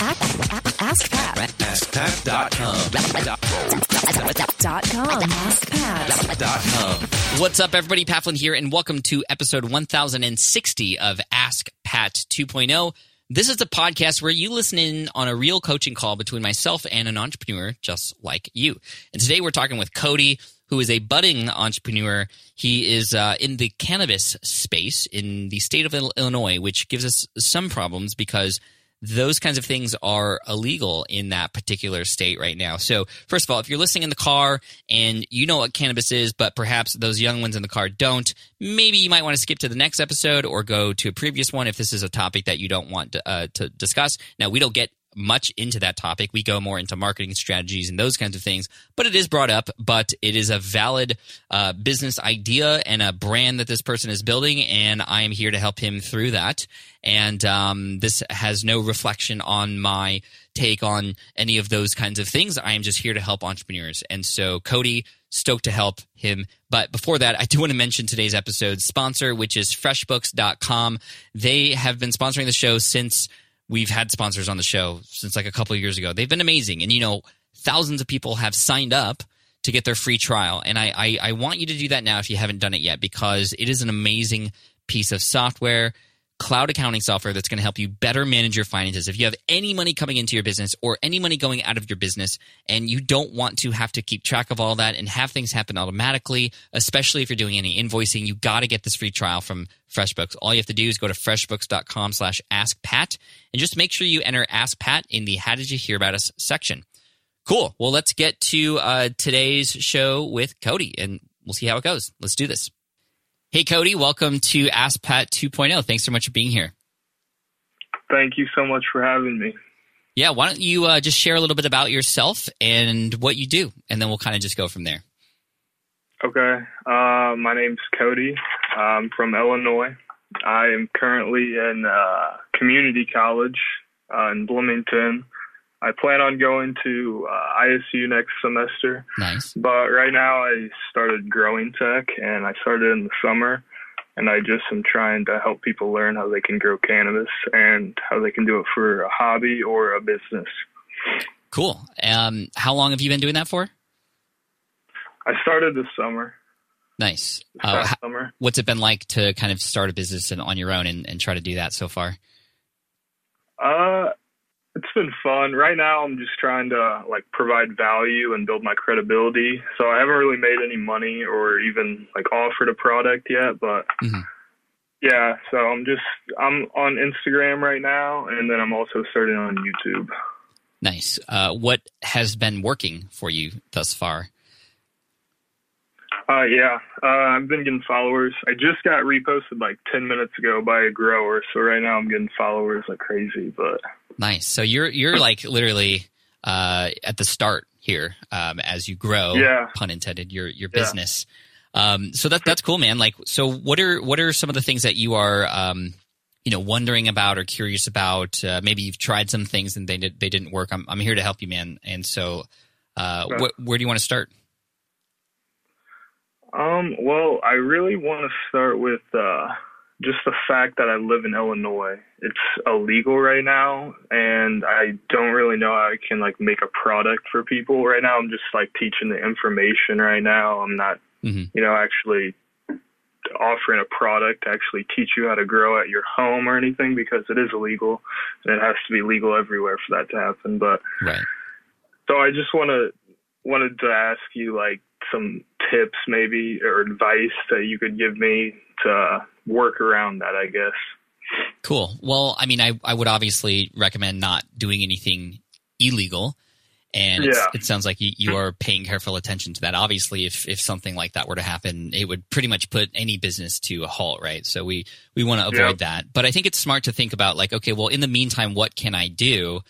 Ask Pat. AskPat.com. Dot com. AskPat. What's up, everybody? Pat Flynn here, and welcome to episode 1060 of Ask Pat 2.0. This is a podcast where you listen in on a real coaching call between myself and an entrepreneur just like you. And today we're talking with Cody, who is a budding entrepreneur. He is uh, in the cannabis space in the state of Illinois, which gives us some problems because those kinds of things are illegal in that particular state right now. So, first of all, if you're listening in the car and you know what cannabis is, but perhaps those young ones in the car don't, maybe you might want to skip to the next episode or go to a previous one if this is a topic that you don't want to, uh, to discuss. Now, we don't get much into that topic. We go more into marketing strategies and those kinds of things, but it is brought up. But it is a valid uh, business idea and a brand that this person is building, and I am here to help him through that. And um, this has no reflection on my take on any of those kinds of things. I am just here to help entrepreneurs. And so, Cody, stoked to help him. But before that, I do want to mention today's episode sponsor, which is freshbooks.com. They have been sponsoring the show since we've had sponsors on the show since like a couple of years ago. They've been amazing. And, you know, thousands of people have signed up to get their free trial. And I, I, I want you to do that now if you haven't done it yet, because it is an amazing piece of software cloud accounting software that's going to help you better manage your finances. If you have any money coming into your business or any money going out of your business and you don't want to have to keep track of all that and have things happen automatically, especially if you're doing any invoicing, you got to get this free trial from FreshBooks. All you have to do is go to freshbooks.com slash askpat and just make sure you enter Ask Pat in the How Did You Hear About Us section. Cool. Well, let's get to uh, today's show with Cody and we'll see how it goes. Let's do this. Hey, Cody, welcome to Ask Pat 2.0. Thanks so much for being here. Thank you so much for having me. Yeah, why don't you uh, just share a little bit about yourself and what you do, and then we'll kind of just go from there. Okay. Uh, my name's Cody. I'm from Illinois. I am currently in uh, community college uh, in Bloomington. I plan on going to uh, ISU next semester. Nice. But right now I started growing tech and I started in the summer and I just am trying to help people learn how they can grow cannabis and how they can do it for a hobby or a business. Cool. Um, how long have you been doing that for? I started this summer. Nice. This uh, summer. What's it been like to kind of start a business and, on your own and, and try to do that so far? It's been fun. Right now, I'm just trying to like provide value and build my credibility. So I haven't really made any money or even like offered a product yet, but mm-hmm. yeah. So I'm just I'm on Instagram right now, and then I'm also starting on YouTube. Nice. Uh, what has been working for you thus far? Uh, yeah, uh, I've been getting followers. I just got reposted like 10 minutes ago by a grower, so right now I'm getting followers like crazy. But nice. So you're you're like literally uh, at the start here um, as you grow. Yeah. Pun intended. Your your business. Yeah. Um, so that that's cool, man. Like, so what are what are some of the things that you are um, you know wondering about or curious about? Uh, maybe you've tried some things and they did, they didn't work. I'm I'm here to help you, man. And so, uh, wh- where do you want to start? Um, well, I really want to start with uh, just the fact that I live in Illinois. It's illegal right now, and I don't really know how I can like make a product for people right now. I'm just like teaching the information right now. I'm not, mm-hmm. you know, actually offering a product to actually teach you how to grow at your home or anything because it is illegal and it has to be legal everywhere for that to happen. But right. So I just want to wanted to ask you like some tips maybe or advice that you could give me to work around that, I guess. Cool. Well, I mean, I, I would obviously recommend not doing anything illegal. And yeah. it sounds like you, you are paying careful attention to that. Obviously, if, if something like that were to happen, it would pretty much put any business to a halt, right? So we, we want to avoid yeah. that. But I think it's smart to think about like, okay, well, in the meantime, what can I do?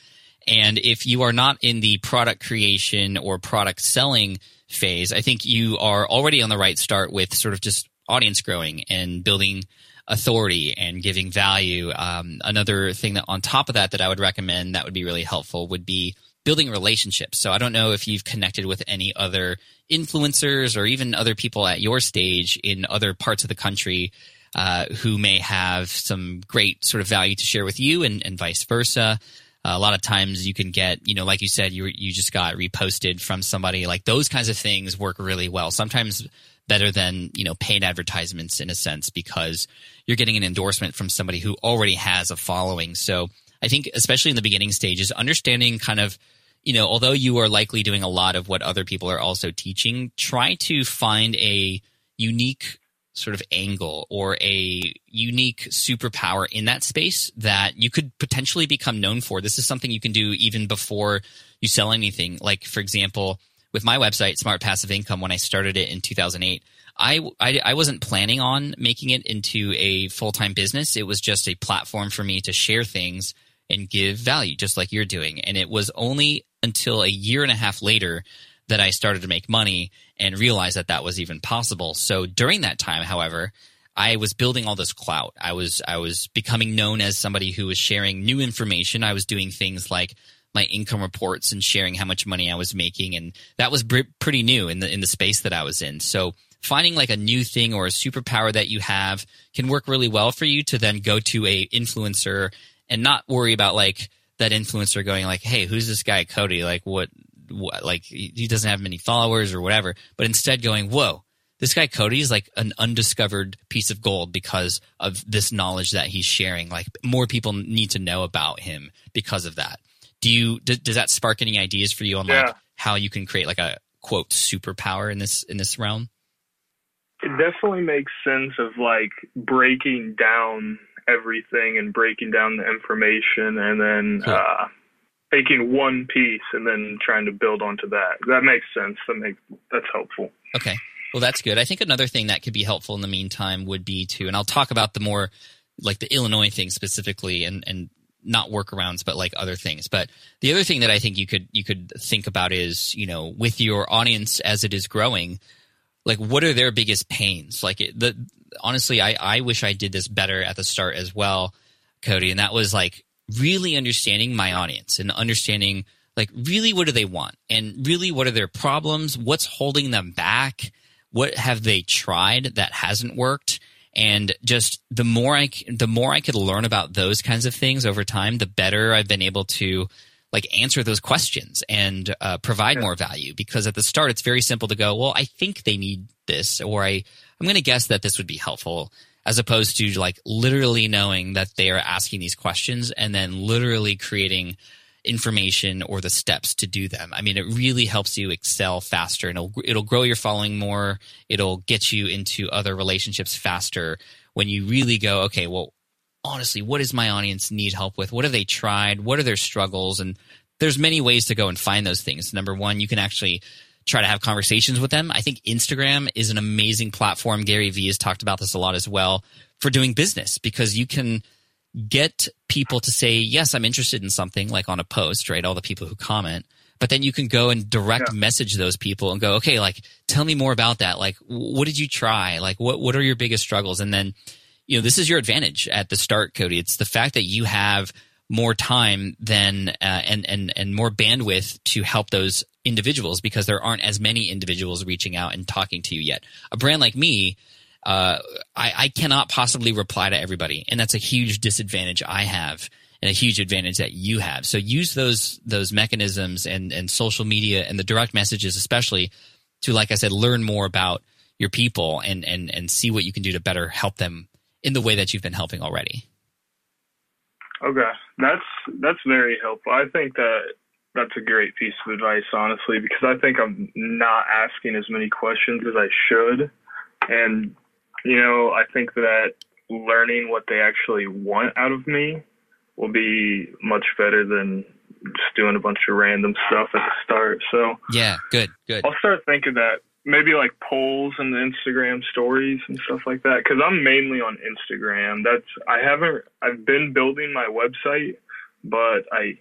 And if you are not in the product creation or product selling phase, I think you are already on the right start with sort of just audience growing and building authority and giving value. Um, another thing that on top of that that I would recommend that would be really helpful would be building relationships. So I don't know if you've connected with any other influencers or even other people at your stage in other parts of the country uh, who may have some great sort of value to share with you and, and vice versa. Uh, a lot of times you can get, you know, like you said, you you just got reposted from somebody. Like those kinds of things work really well. Sometimes better than you know paid advertisements in a sense because you're getting an endorsement from somebody who already has a following. So I think especially in the beginning stages, understanding kind of you know although you are likely doing a lot of what other people are also teaching, try to find a unique sort of angle or a unique superpower in that space that you could potentially become known for. This is something you can do even before you sell anything. Like for example, with my website, Smart Passive Income, when I started it in 2008, I, I, I wasn't planning on making it into a full time business. It was just a platform for me to share things and give value, just like you're doing. And it was only until a year and a half later that I started to make money and realized that that was even possible. So during that time, however, I was building all this clout. I was I was becoming known as somebody who was sharing new information. I was doing things like my income reports and sharing how much money I was making, and that was pretty new in the in the space that I was in. So finding like a new thing or a superpower that you have can work really well for you to then go to a influencer and not worry about like that influencer going like, "Hey, who's this guy Cody? Like what like he doesn't have many followers or whatever." But instead going, "Whoa, this guy Cody is like an undiscovered piece of gold because of this knowledge that he's sharing. Like more people need to know about him because of that." Do you does, does that spark any ideas for you on like how you can create like a quote superpower in this in this realm? It definitely makes sense of like breaking down everything and breaking down the information and then Cool. uh taking one piece and then trying to build onto that. That makes sense. That makes that's helpful. Okay. Well, that's good. I think another thing that could be helpful in the meantime would be to, and I'll talk about the more like the Illinois thing specifically and, and not workarounds, but like other things. But the other thing that I think you could, you could think about is, you know, with your audience as it is growing, like what are their biggest pains? Like it, the, honestly, I, I wish I did this better at the start as well, Cody. And that was like really understanding my audience and understanding like really what do they want and really what are their problems? What's holding them back? What have they tried that hasn't worked? And just the more I, the more I could learn about those kinds of things over time, the better I've been able to like answer those questions and uh, provide more value. Because at the start, it's very simple to go, well, I think they need this, or I, I'm going to guess that this would be helpful, as opposed to like literally knowing that they are asking these questions and then literally creating information or the steps to do them. I mean, it really helps you excel faster and it'll, it'll grow your following more. It'll get you into other relationships faster when you really go, okay, well, honestly, what does my audience need help with? What have they tried? What are their struggles? And there's many ways to go and find those things. Number one, you can actually try to have conversations with them. I think Instagram is an amazing platform. Gary Vee has talked about this a lot as well for doing business because you can get people to say, yes, I'm interested in something like on a post, right? All the people who comment. But then you can go and direct Yeah. message those people and go, okay, like, tell me more about that. Like, what did you try? Like, what, what are your biggest struggles? And then, you know, this is your advantage at the start, Cody. It's the fact that you have more time than, uh, and, and, and more bandwidth to help those individuals because there aren't as many individuals reaching out and talking to you yet. A brand like me, uh, I, I cannot possibly reply to everybody, and that's a huge disadvantage I have, and a huge advantage that you have. So use those those mechanisms and and social media and the direct messages, especially, to like I said, learn more about your people and and and see what you can do to better help them in the way that you've been helping already. Okay, that's that's very helpful. I think that that's a great piece of advice, honestly, because I think I'm not asking as many questions as I should, and you know, I think that learning what they actually want out of me will be much better than just doing a bunch of random stuff at the start. So Yeah, good, good. I'll start thinking that maybe like polls and the Instagram stories and stuff like that because I'm mainly on Instagram. That's I haven't I've been building my website, but I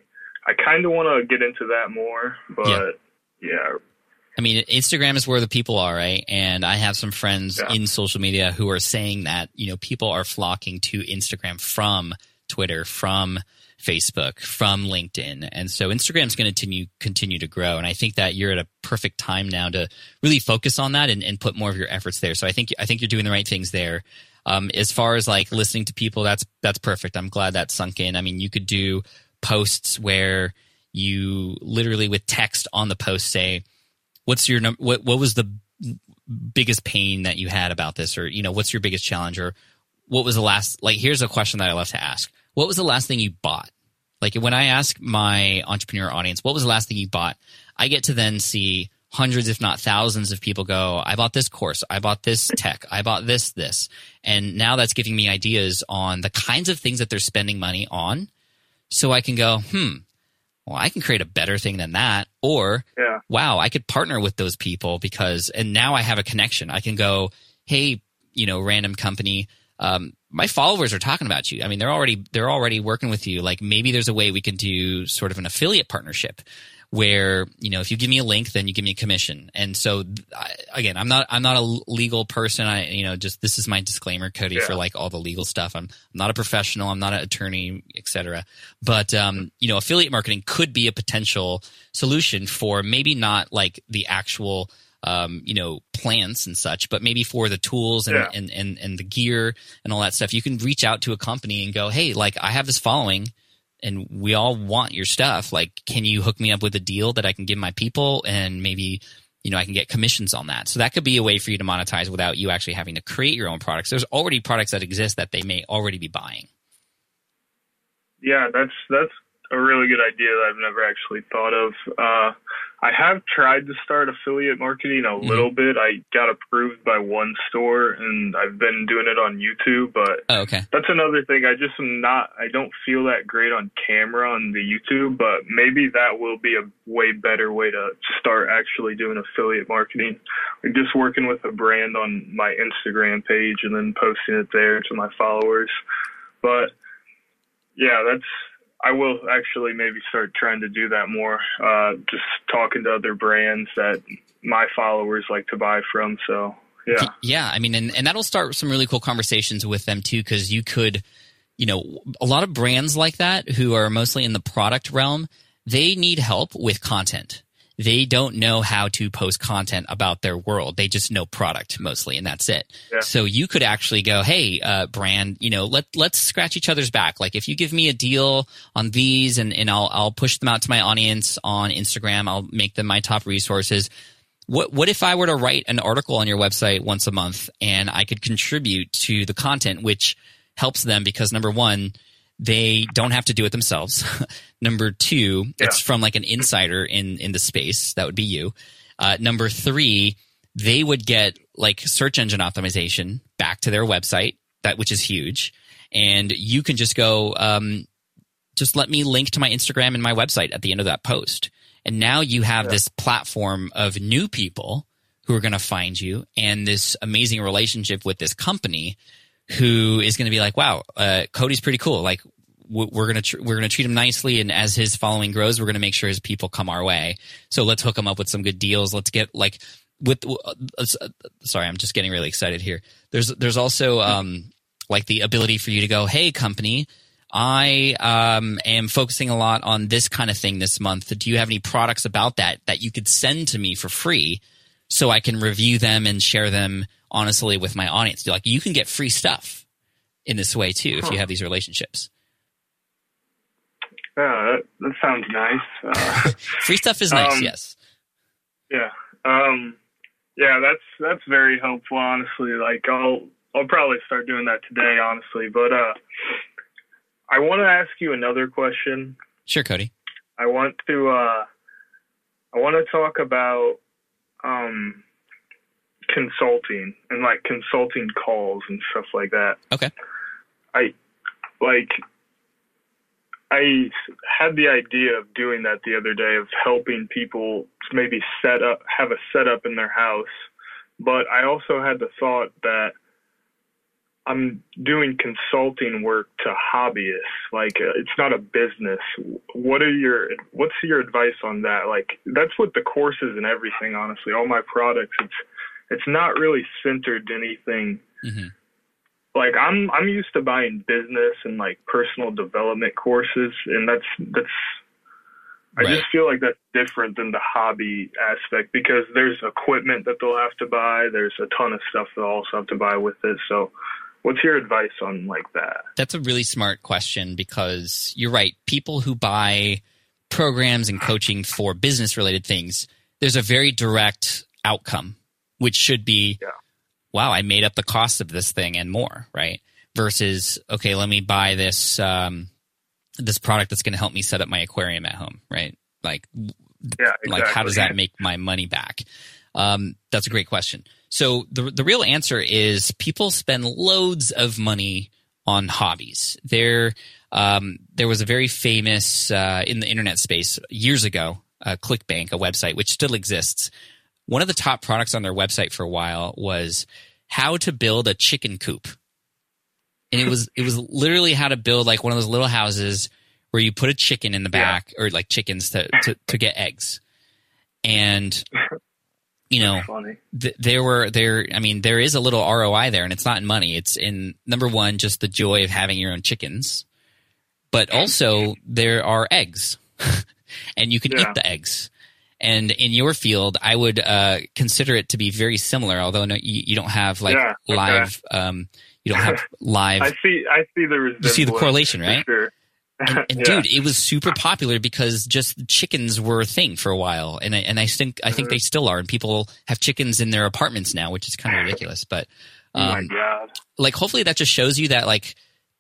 I kind of want to get into that more. But yeah, I mean, Instagram is where the people are, right? And I have some friends Yeah. in social media who are saying that, you know, people are flocking to Instagram from Twitter, from Facebook, from LinkedIn. And so Instagram's going to continue, continue to grow. And I think that you're at a perfect time now to really focus on that and, and put more of your efforts there. So I think, I think you're doing the right things there. Um, as far as like listening to people, that's, that's perfect. I'm glad that sunk in. I mean, you could do posts where you literally with text on the post say, "What's your num- what? What was the biggest pain that you had about this, or you know, what's your biggest challenge, or what was the last? Like, here's a question that I love to ask: What was the last thing you bought? Like when I ask my entrepreneur audience, what was the last thing you bought? I get to then see hundreds, if not thousands of people go, I bought this course, I bought this tech, I bought this, this. And now that's giving me ideas on the kinds of things that they're spending money on. So I can go, hmm, well, I can create a better thing than that. Or, Yeah. wow, I could partner with those people because, and now I have a connection. I can go, hey, you know, random company, um, my followers are talking about you. I mean, they're already, they're already working with you. Like maybe there's a way we can do sort of an affiliate partnership where, you know, if you give me a link, then you give me a commission. And so I, again, I'm not, I'm not a legal person. I, you know, just, this is my disclaimer, Cody, Yeah. for like all the legal stuff. I'm, I'm not a professional. I'm not an attorney, etc. But, um, you know, affiliate marketing could be a potential solution for maybe not like the actual, um, you know, plants and such, but maybe for the tools and, Yeah. and, and, and the gear and all that stuff, you can reach out to a company and go, Hey, like I have this following and we all want your stuff. Like, can you hook me up with a deal that I can give my people and maybe, you know, I can get commissions on that. So that could be a way for you to monetize without you actually having to create your own products. There's already products that exist that they may already be buying. Yeah, that's that's a really good idea that I've never actually thought of. Uh, I have tried to start affiliate marketing a mm-hmm. little bit. I got approved by one store, and I've been doing it on YouTube. But Oh, okay. that's another thing. I just am not. I don't feel that great on camera on the YouTube. But maybe that will be a way better way to start actually doing affiliate marketing. Like just working with a brand on my Instagram page and then posting it there to my followers. But yeah, that's I will actually maybe start trying to do that more. Uh, just talking to other brands that my followers like to buy from. So yeah, Yeah, I mean, and, and that'll start some really cool conversations with them too, because you could, you know, a lot of brands like that who are mostly in the product realm, they need help with content. They don't know how to post content about their world. They just know product mostly, and that's it. Yeah. So you could actually go, hey, uh, brand, you know, let let's scratch each other's back. Like if you give me a deal on these, and and I'll I'll push them out to my audience on Instagram. I'll make them my top resources what what if I were to write an article on your website once a month and I could contribute to the content, which helps them because number one, they don't have to do it themselves. number two, it's from like an insider in in the space. That would be you. Uh, number three, they would get like search engine optimization back to their website, that which is huge. And you can just go, um, just let me link to my Instagram and my website at the end of that post. And now you have this platform of new people who are going to find you and this amazing relationship with this company who is going to be like, wow, uh, Cody's pretty cool. Like we're going to, tr- we're going to treat him nicely. And as his following grows, we're going to make sure his people come our way. So let's hook him up with some good deals. Let's get like with, uh, uh, sorry, I'm just getting really excited here. There's, there's also, um, like the ability for you to go, Hey company, I um, am focusing a lot on this kind of thing this month. Do you have any products about that that you could send to me for free so I can review them and share them honestly with my audience? Like you can get free stuff in this way too if you have these relationships. yeah, that, that sounds nice. Uh, Free stuff is nice, Um, yes. Yeah. Um yeah, that's that's very helpful honestly. Like I'll I'll probably start doing that today, honestly. But uh I want to ask you another question. Sure, Cody. I want to uh I want to talk about um consulting and like consulting calls and stuff like that. Okay. I like I had the idea of doing that the other day of helping people maybe set up have a setup in their house, but I also had the thought that I'm doing consulting work to hobbyists. Like uh, it's not a business. What are your what's your advice on that? Like that's what the courses and everything. Honestly, all my products. It's it's not really centered to anything hmm like I'm I'm used to buying business and like personal development courses and that's that's I Right. just feel like that's different than the hobby aspect because there's equipment that they'll have to buy, there's a ton of stuff they'll also have to buy with it. So what's your advice on like that? That's a really smart question because you're right. People who buy programs and coaching for business related things, there's a very direct outcome, which should be, Yeah. wow, I made up the cost of this thing and more, right? Versus, okay, let me buy this um, this product that's going to help me set up my aquarium at home, right? Like, Yeah, exactly. like how does that make my money back? Um, that's a great question. So the the real answer is people spend loads of money on hobbies. There um, there was a very famous uh, in the internet space years ago, uh, ClickBank, a website which still exists. One of the top products on their website for a while was how to build a chicken coop, and it was it was literally how to build like one of those little houses where you put a chicken in the Yeah. back or like chickens to, to, to get eggs. And, you know, th- there were there, I mean, there is a little ROI there and it's not in money. It's in number one, just the joy of having your own chickens, but also there are eggs and you can Yeah. eat the eggs. And in your field, I would uh, consider it to be very similar, although no, you, you don't have like Yeah, okay. live, um, you don't have live I see. I see the. You see the correlation, right? Sure. and, and Yeah. dude, it was super popular because just chickens were a thing for a while, and I, and I think I think they still are, and people have chickens in their apartments now, which is kind of ridiculous. But oh my um, god. like, hopefully, that just shows you that like,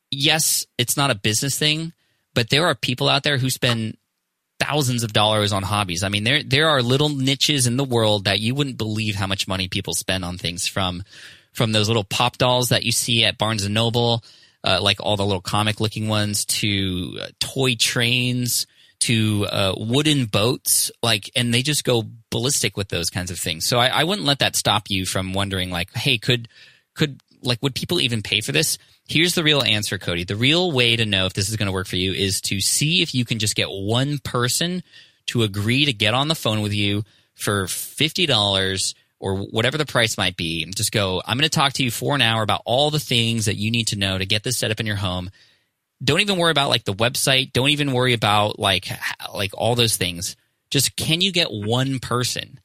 yes, it's not a business thing, but there are people out there who spend thousands of dollars on hobbies. I mean, there there are little niches in the world that you wouldn't believe how much money people spend on things from from those little pop dolls that you see at Barnes and Noble, uh, like all the little comic looking ones, to uh, toy trains, to uh, wooden boats, like, and they just go ballistic with those kinds of things. So I, I wouldn't let that stop you from wondering, like, hey, could could like would people even pay for this? Here's the real answer, Cody. The real way to know if this is going to work for you is to see if you can just get one person to agree to get on the phone with you for fifty dollars or whatever the price might be. Just go. I'm going to talk to you for an hour about all the things that you need to know to get this set up in your home. Don't even worry about like the website. Don't even worry about like like all those things. Just can you get one person?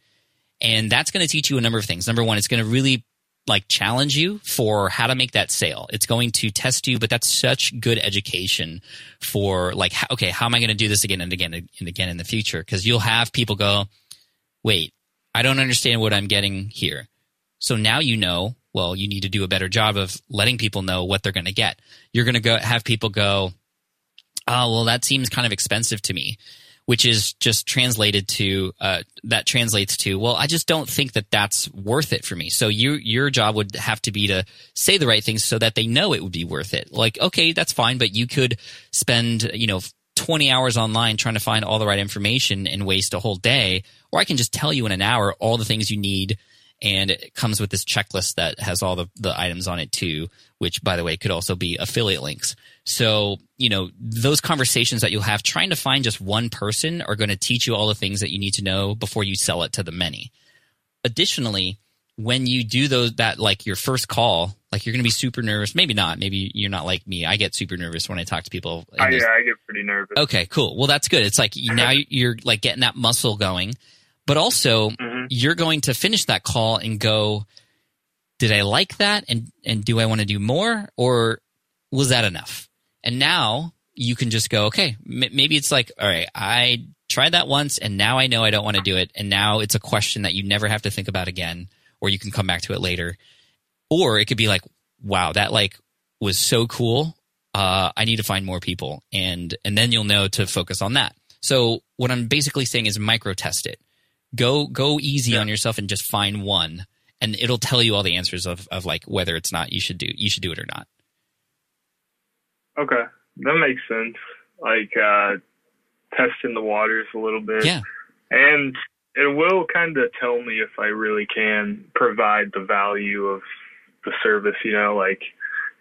And that's going to teach you a number of things. Number one, it's going to really like challenge you for how to make that sale. It's going to test you, but that's such good education for like, okay, how am I going to do this again and again and again in the future? Because you'll have people go, wait, I don't understand what I'm getting here. So now you know, well, you need to do a better job of letting people know what they're going to get. You're going to go have people go, oh, well, that seems kind of expensive to me, which is just translated to, uh, that translates to, well, I just don't think that that's worth it for me. So you, your job would have to be to say the right things so that they know it would be worth it. Like, okay, that's fine, but you could spend, you know, 20 hours online trying to find all the right information and waste a whole day, or I can just tell you in an hour all the things you need. And it comes with this checklist that has all the, the items on it too, which by the way could also be affiliate links. So, you know, those conversations that you'll have trying to find just one person are going to teach you all the things that you need to know before you sell it to the many. Additionally, when you do those that like your first call, like you're going to be super nervous. Maybe not. Maybe you're not like me. I get super nervous when I talk to people. I, yeah, I get pretty nervous. Okay, cool. Well, that's good. It's like now you're like getting that muscle going, but also Mhm. you're going to finish that call and go, did I like that? And, and do I want to do more or was that enough? And now you can just go, okay, m- maybe it's like, all right, I tried that once and now I know I don't want to do it. And now it's a question that you never have to think about again, or you can come back to it later. Or it could be like, wow, that like was so cool. Uh, I need to find more people. And, and then you'll know to focus on that. So what I'm basically saying is micro test it. Go, go easy Yeah. on yourself and just find one and it'll tell you all the answers of, of like whether it's not you should do, you should do it or not. Okay, that makes sense. Like uh, testing the waters a little bit. Yeah. And it will kind of tell me if I really can provide the value of the service, you know, like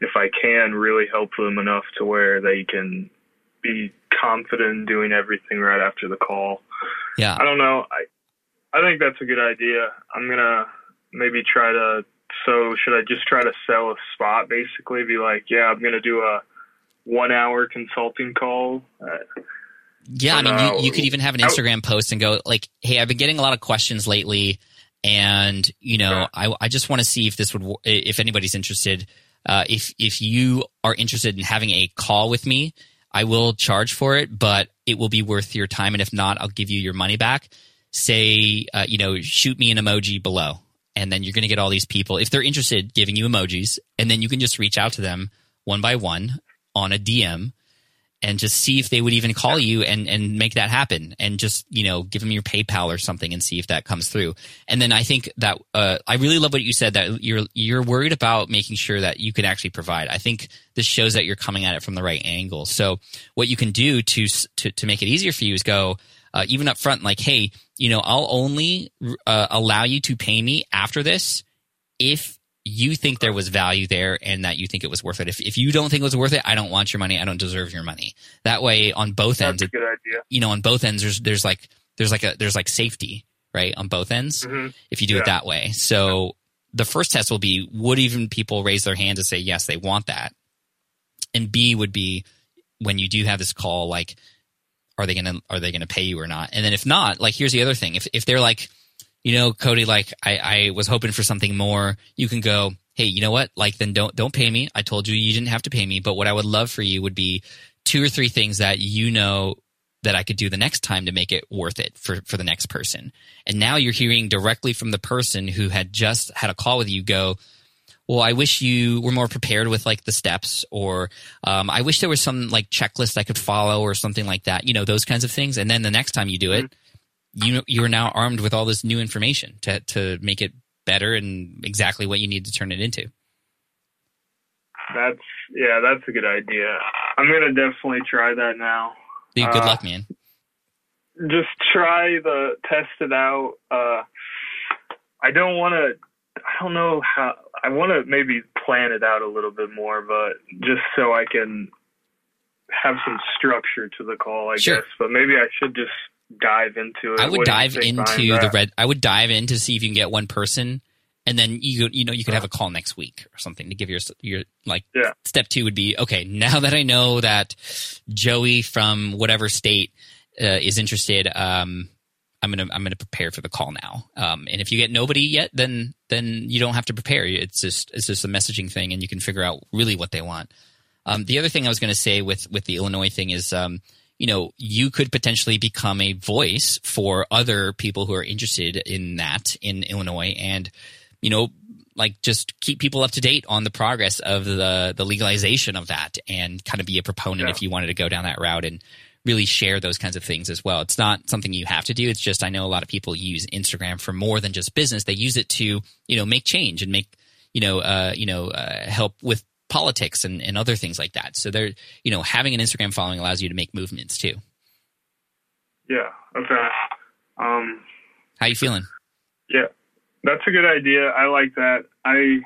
if I can really help them enough to where they can be confident in doing everything right after the call. Yeah. I don't know. I I think that's a good idea. I'm going to maybe try to so should I just try to sell a spot basically be like, yeah, I'm going to do a 1 hour consulting call. Uh, Yeah, I mean, Uh, you, you could even have an I- Instagram post and go like, "Hey, I've been getting a lot of questions lately, and you know, Yeah. I I just want to see if this would if anybody's interested. uh, if if you are interested in having a call with me, I will charge for it, but it will be worth your time. And if not, I'll give you your money back. Say, uh, you know, shoot me an emoji below, and then you're going to get all these people if they're interested giving you emojis, and then you can just reach out to them one by one on a DM and just see if they would even call you and, and make that happen and just, you know, give them your PayPal or something and see if that comes through. And then I think that, uh, I really love what you said that you're, you're worried about making sure that you can actually provide. I think this shows that you're coming at it from the right angle. So what you can do to, to, to make it easier for you is go, uh, even up front, like, hey, you know, I'll only uh, allow you to pay me after this if you think there was value there and that you think it was worth it. If, if you don't think it was worth it, I don't want your money. I don't deserve your money. That way on both That's ends, a good idea. you know, on both ends, there's, there's like, there's like a, there's like safety, right? On both ends, hmm if you do Yeah. it that way. So the first test will be, would even people raise their hand to say, yes, they want that? And B would be when you do have this call, like, are they gonna, are they gonna pay you or not? And then if not, like, here's the other thing. If, if they're like, you know, Cody, like I, I was hoping for something more. You can go, hey, you know what? Like then don't don't pay me. I told you you didn't have to pay me, but what I would love for you would be two or three things that you know that I could do the next time to make it worth it for for the next person. And now you're hearing directly from the person who had just had a call with you go, well, I wish you were more prepared with like the steps, or um, I wish there was some like checklist I could follow, or something like that. You know, those kinds of things. And then the next time you do it, you you are now armed with all this new information to to make it better and exactly what you need to turn it into. That's yeah, that's a good idea. I'm gonna definitely try that now. Dude, good Uh, luck, man. Just try the test it out. Uh, I don't want to. I don't know how. I want to maybe plan it out a little bit more, but just so I can have some structure to the call, I Sure. guess. But maybe I should just dive into it. I would What dive into the red. I would dive in to see if you can get one person, and then you could- you know you could have a call next week or something to give your your like. Yeah. Step two would be okay. Now that I know that Joey from whatever state uh, is interested, um, I'm gonna I'm gonna prepare for the call now. Um, and if you get nobody yet, then then you don't have to prepare. It's just it's just a messaging thing, and you can figure out really what they want. Um, the other thing I was going to say with with the Illinois thing is, um, you know, you could potentially become a voice for other people who are interested in that in Illinois, and you know, like just keep people up to date on the progress of the the legalization of that, and kind of be a proponent Yeah. if you wanted to go down that route and really share those kinds of things as well. It's not something you have to do. It's just I know a lot of people use Instagram for more than just business. They use it to you know make change and make you know uh, you know uh, help with politics and, and other things like that. So they're you know having an Instagram following allows you to make movements too. Yeah. Okay. Um. How you feeling? Yeah, that's a good idea. I like that. I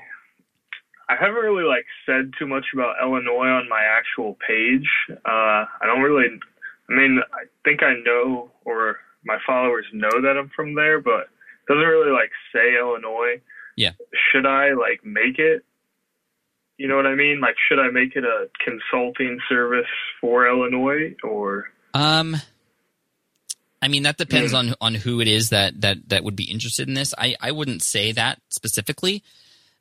I haven't really like said too much about Illinois on my actual page. Uh, I don't really. I mean, I think I know, or my followers know that I'm from there, but it doesn't really like say Illinois. Yeah. Should I like make it? You know what I mean? Like, should I make it a consulting service for Illinois, or Um, I mean that depends on on who it is that that that would be interested in this. I I wouldn't say that specifically,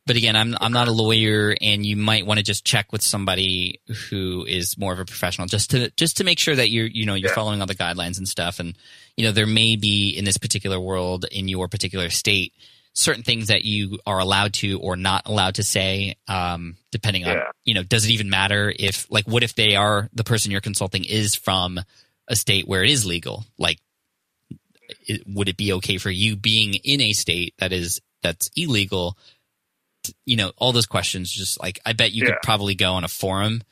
but again, I'm I'm not a lawyer, and you might want to just check with somebody who is more of a professional, just to just to make sure that you're you know you're Yeah. following all the guidelines and stuff. And you know there may be in this particular world in your particular state certain things that you are allowed to or not allowed to say, um, depending on Yeah. you know does it even matter if like what if they are the person you're consulting is from a state where it is legal like it, would it be okay for you being in a state that is that's illegal you know all those questions just like i bet you Yeah. could probably go on a forum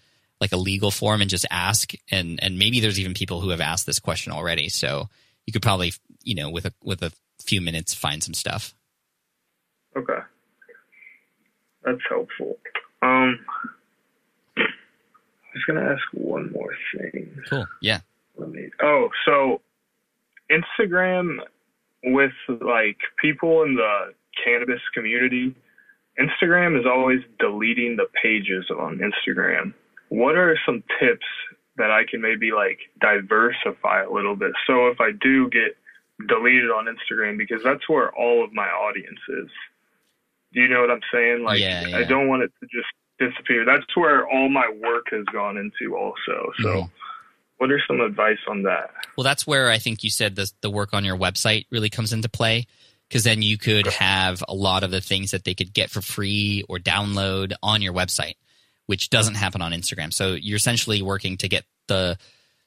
like a legal forum and just ask and and maybe there's even people who have asked this question already so you could probably you know with a with a few minutes find some stuff Okay. That's helpful. Um, I was gonna ask one more thing. cool yeah Let me. Oh, so Instagram with like people in the cannabis community, Instagram is always deleting the pages on Instagram. What are some tips that I can maybe like diversify a little bit? So if I do get deleted on Instagram, because that's where all of my audience is. Do you know what I'm saying? Like, Yeah, I don't want it to just disappear. That's where all my work has gone into also. So Mhm. what are some advice on that? Well, that's where I think you said the the work on your website really comes into play because then you could have a lot of the things that they could get for free or download on your website, which doesn't happen on Instagram. So you're essentially working to get the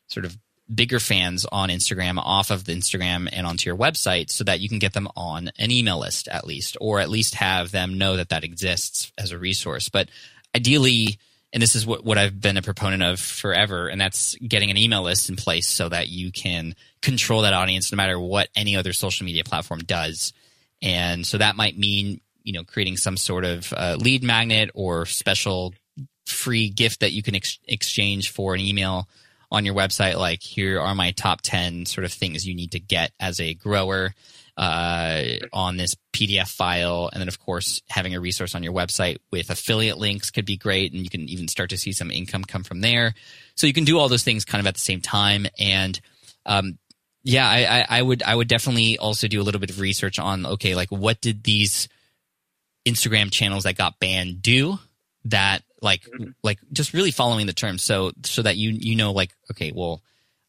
sort of bigger fans on Instagram off of the Instagram and onto your website so that you can get them on an email list at least, or at least have them know that that exists as a resource. But ideally, and this is what, what I've been a proponent of forever, and that's getting an email list in place so that you can control that audience no matter what any other social media platform does. And so that might mean, you know, creating some sort of uh, lead magnet or special free gift that you can ex- exchange for an email on your website. Like, here are my top 10 sort of things you need to get as a grower uh, on this PDF file. And then, of course, having a resource on your website with affiliate links could be great. And you can even start to see some income come from there. So you can do all those things kind of at the same time. And, um, yeah, I, I, I would, I would definitely also do a little bit of research on, okay, like what did these Instagram channels that got banned do that like, like just really following the terms. So, so that you, you know, like, okay, well,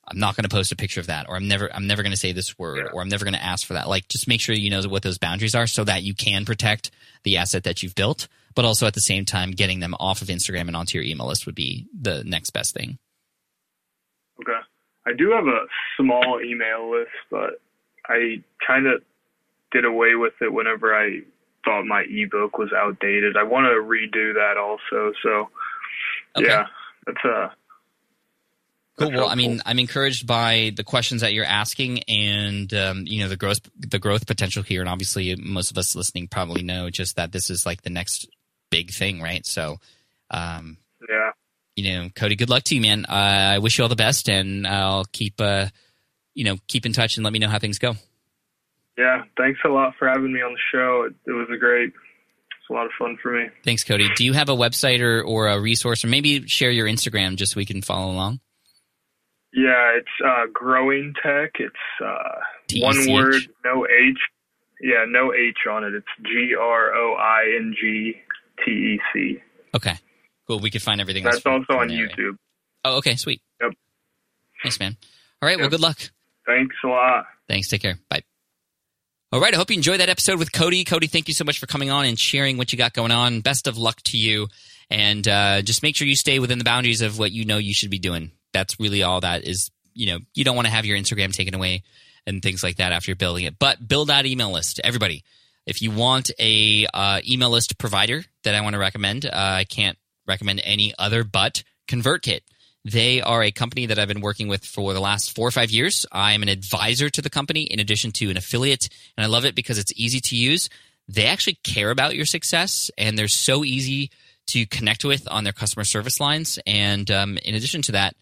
I'm not going to post a picture of that, or I'm never, I'm never going to say this word, Yeah. or I'm never going to ask for that. Like, just make sure you know what those boundaries are, so that you can protect the asset that you've built, but also at the same time, getting them off of Instagram and onto your email list would be the next best thing. Okay. I do have a small email list, but I kind of did away with it whenever I thought my ebook was outdated. I want to redo that also. So, Okay. yeah, that's uh Cool. Well, I mean. I'm encouraged by the questions that you're asking, and um, you know the growth, the growth potential here. And obviously, most of us listening probably know just that this is like the next big thing, right? So, um, yeah. you know, Cody, good luck to you, man. Uh, I wish you all the best, and I'll keep, uh, you know, keep in touch and let me know how things go. Yeah, thanks a lot for having me on the show. It, it was a great, it's a lot of fun for me. Thanks, Cody. Do you have a website or, or a resource, or maybe share your Instagram just so we can follow along? Yeah, it's uh, growing tech. It's uh, one word, no H. Yeah, no H on it. It's G R O I N G T E C. Okay, cool. We could find everything. That's from- also from on? YouTube. Oh, okay, sweet. Yep. Thanks, man. All right, well, good luck. Thanks a lot. Thanks. Take care. Bye. All right. I hope you enjoyed that episode with Cody. Cody, thank you so much for coming on and sharing what you got going on. Best of luck to you. And uh, just make sure you stay within the boundaries of what you know you should be doing. That's really all that is. You know, you don't want to have your Instagram taken away and things like that after you're building it. But build that email list. Everybody, if you want a uh, email list provider that I want to recommend, uh, I can't recommend any other but ConvertKit. They are a company that I've been working with for the last four or five years. I am an advisor to the company in addition to an affiliate, and I love it because it's easy to use. They actually care about your success, and they're so easy to connect with on their customer service lines. And um, in addition to that,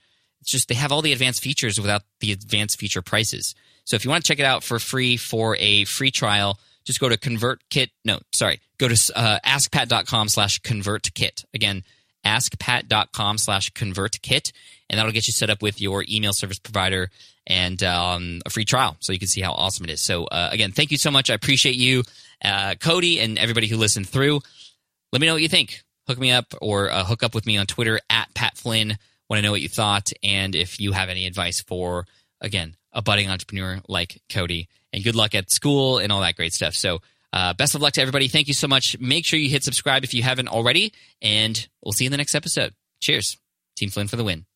it's just they have all the advanced features without the advanced feature prices. So if you want to check it out for free for a free trial, just go to ConvertKit. No, sorry, go to uh, askpat.com slash ConvertKit. Again, askpat.com slash ConvertKit, and that'll get you set up with your email service provider and um, a free trial so you can see how awesome it is. So uh, again, thank you so much. I appreciate you, uh, Cody, and everybody who listened through. Let me know what you think. Hook me up or uh, hook up with me on Twitter at Pat Flynn. Want to know what you thought and if you have any advice for, again, a budding entrepreneur like Cody. And good luck at school and all that great stuff. So, uh, best of luck to everybody. Thank you so much. Make sure you hit subscribe if you haven't already, and we'll see you in the next episode. Cheers. Team Flynn for the win.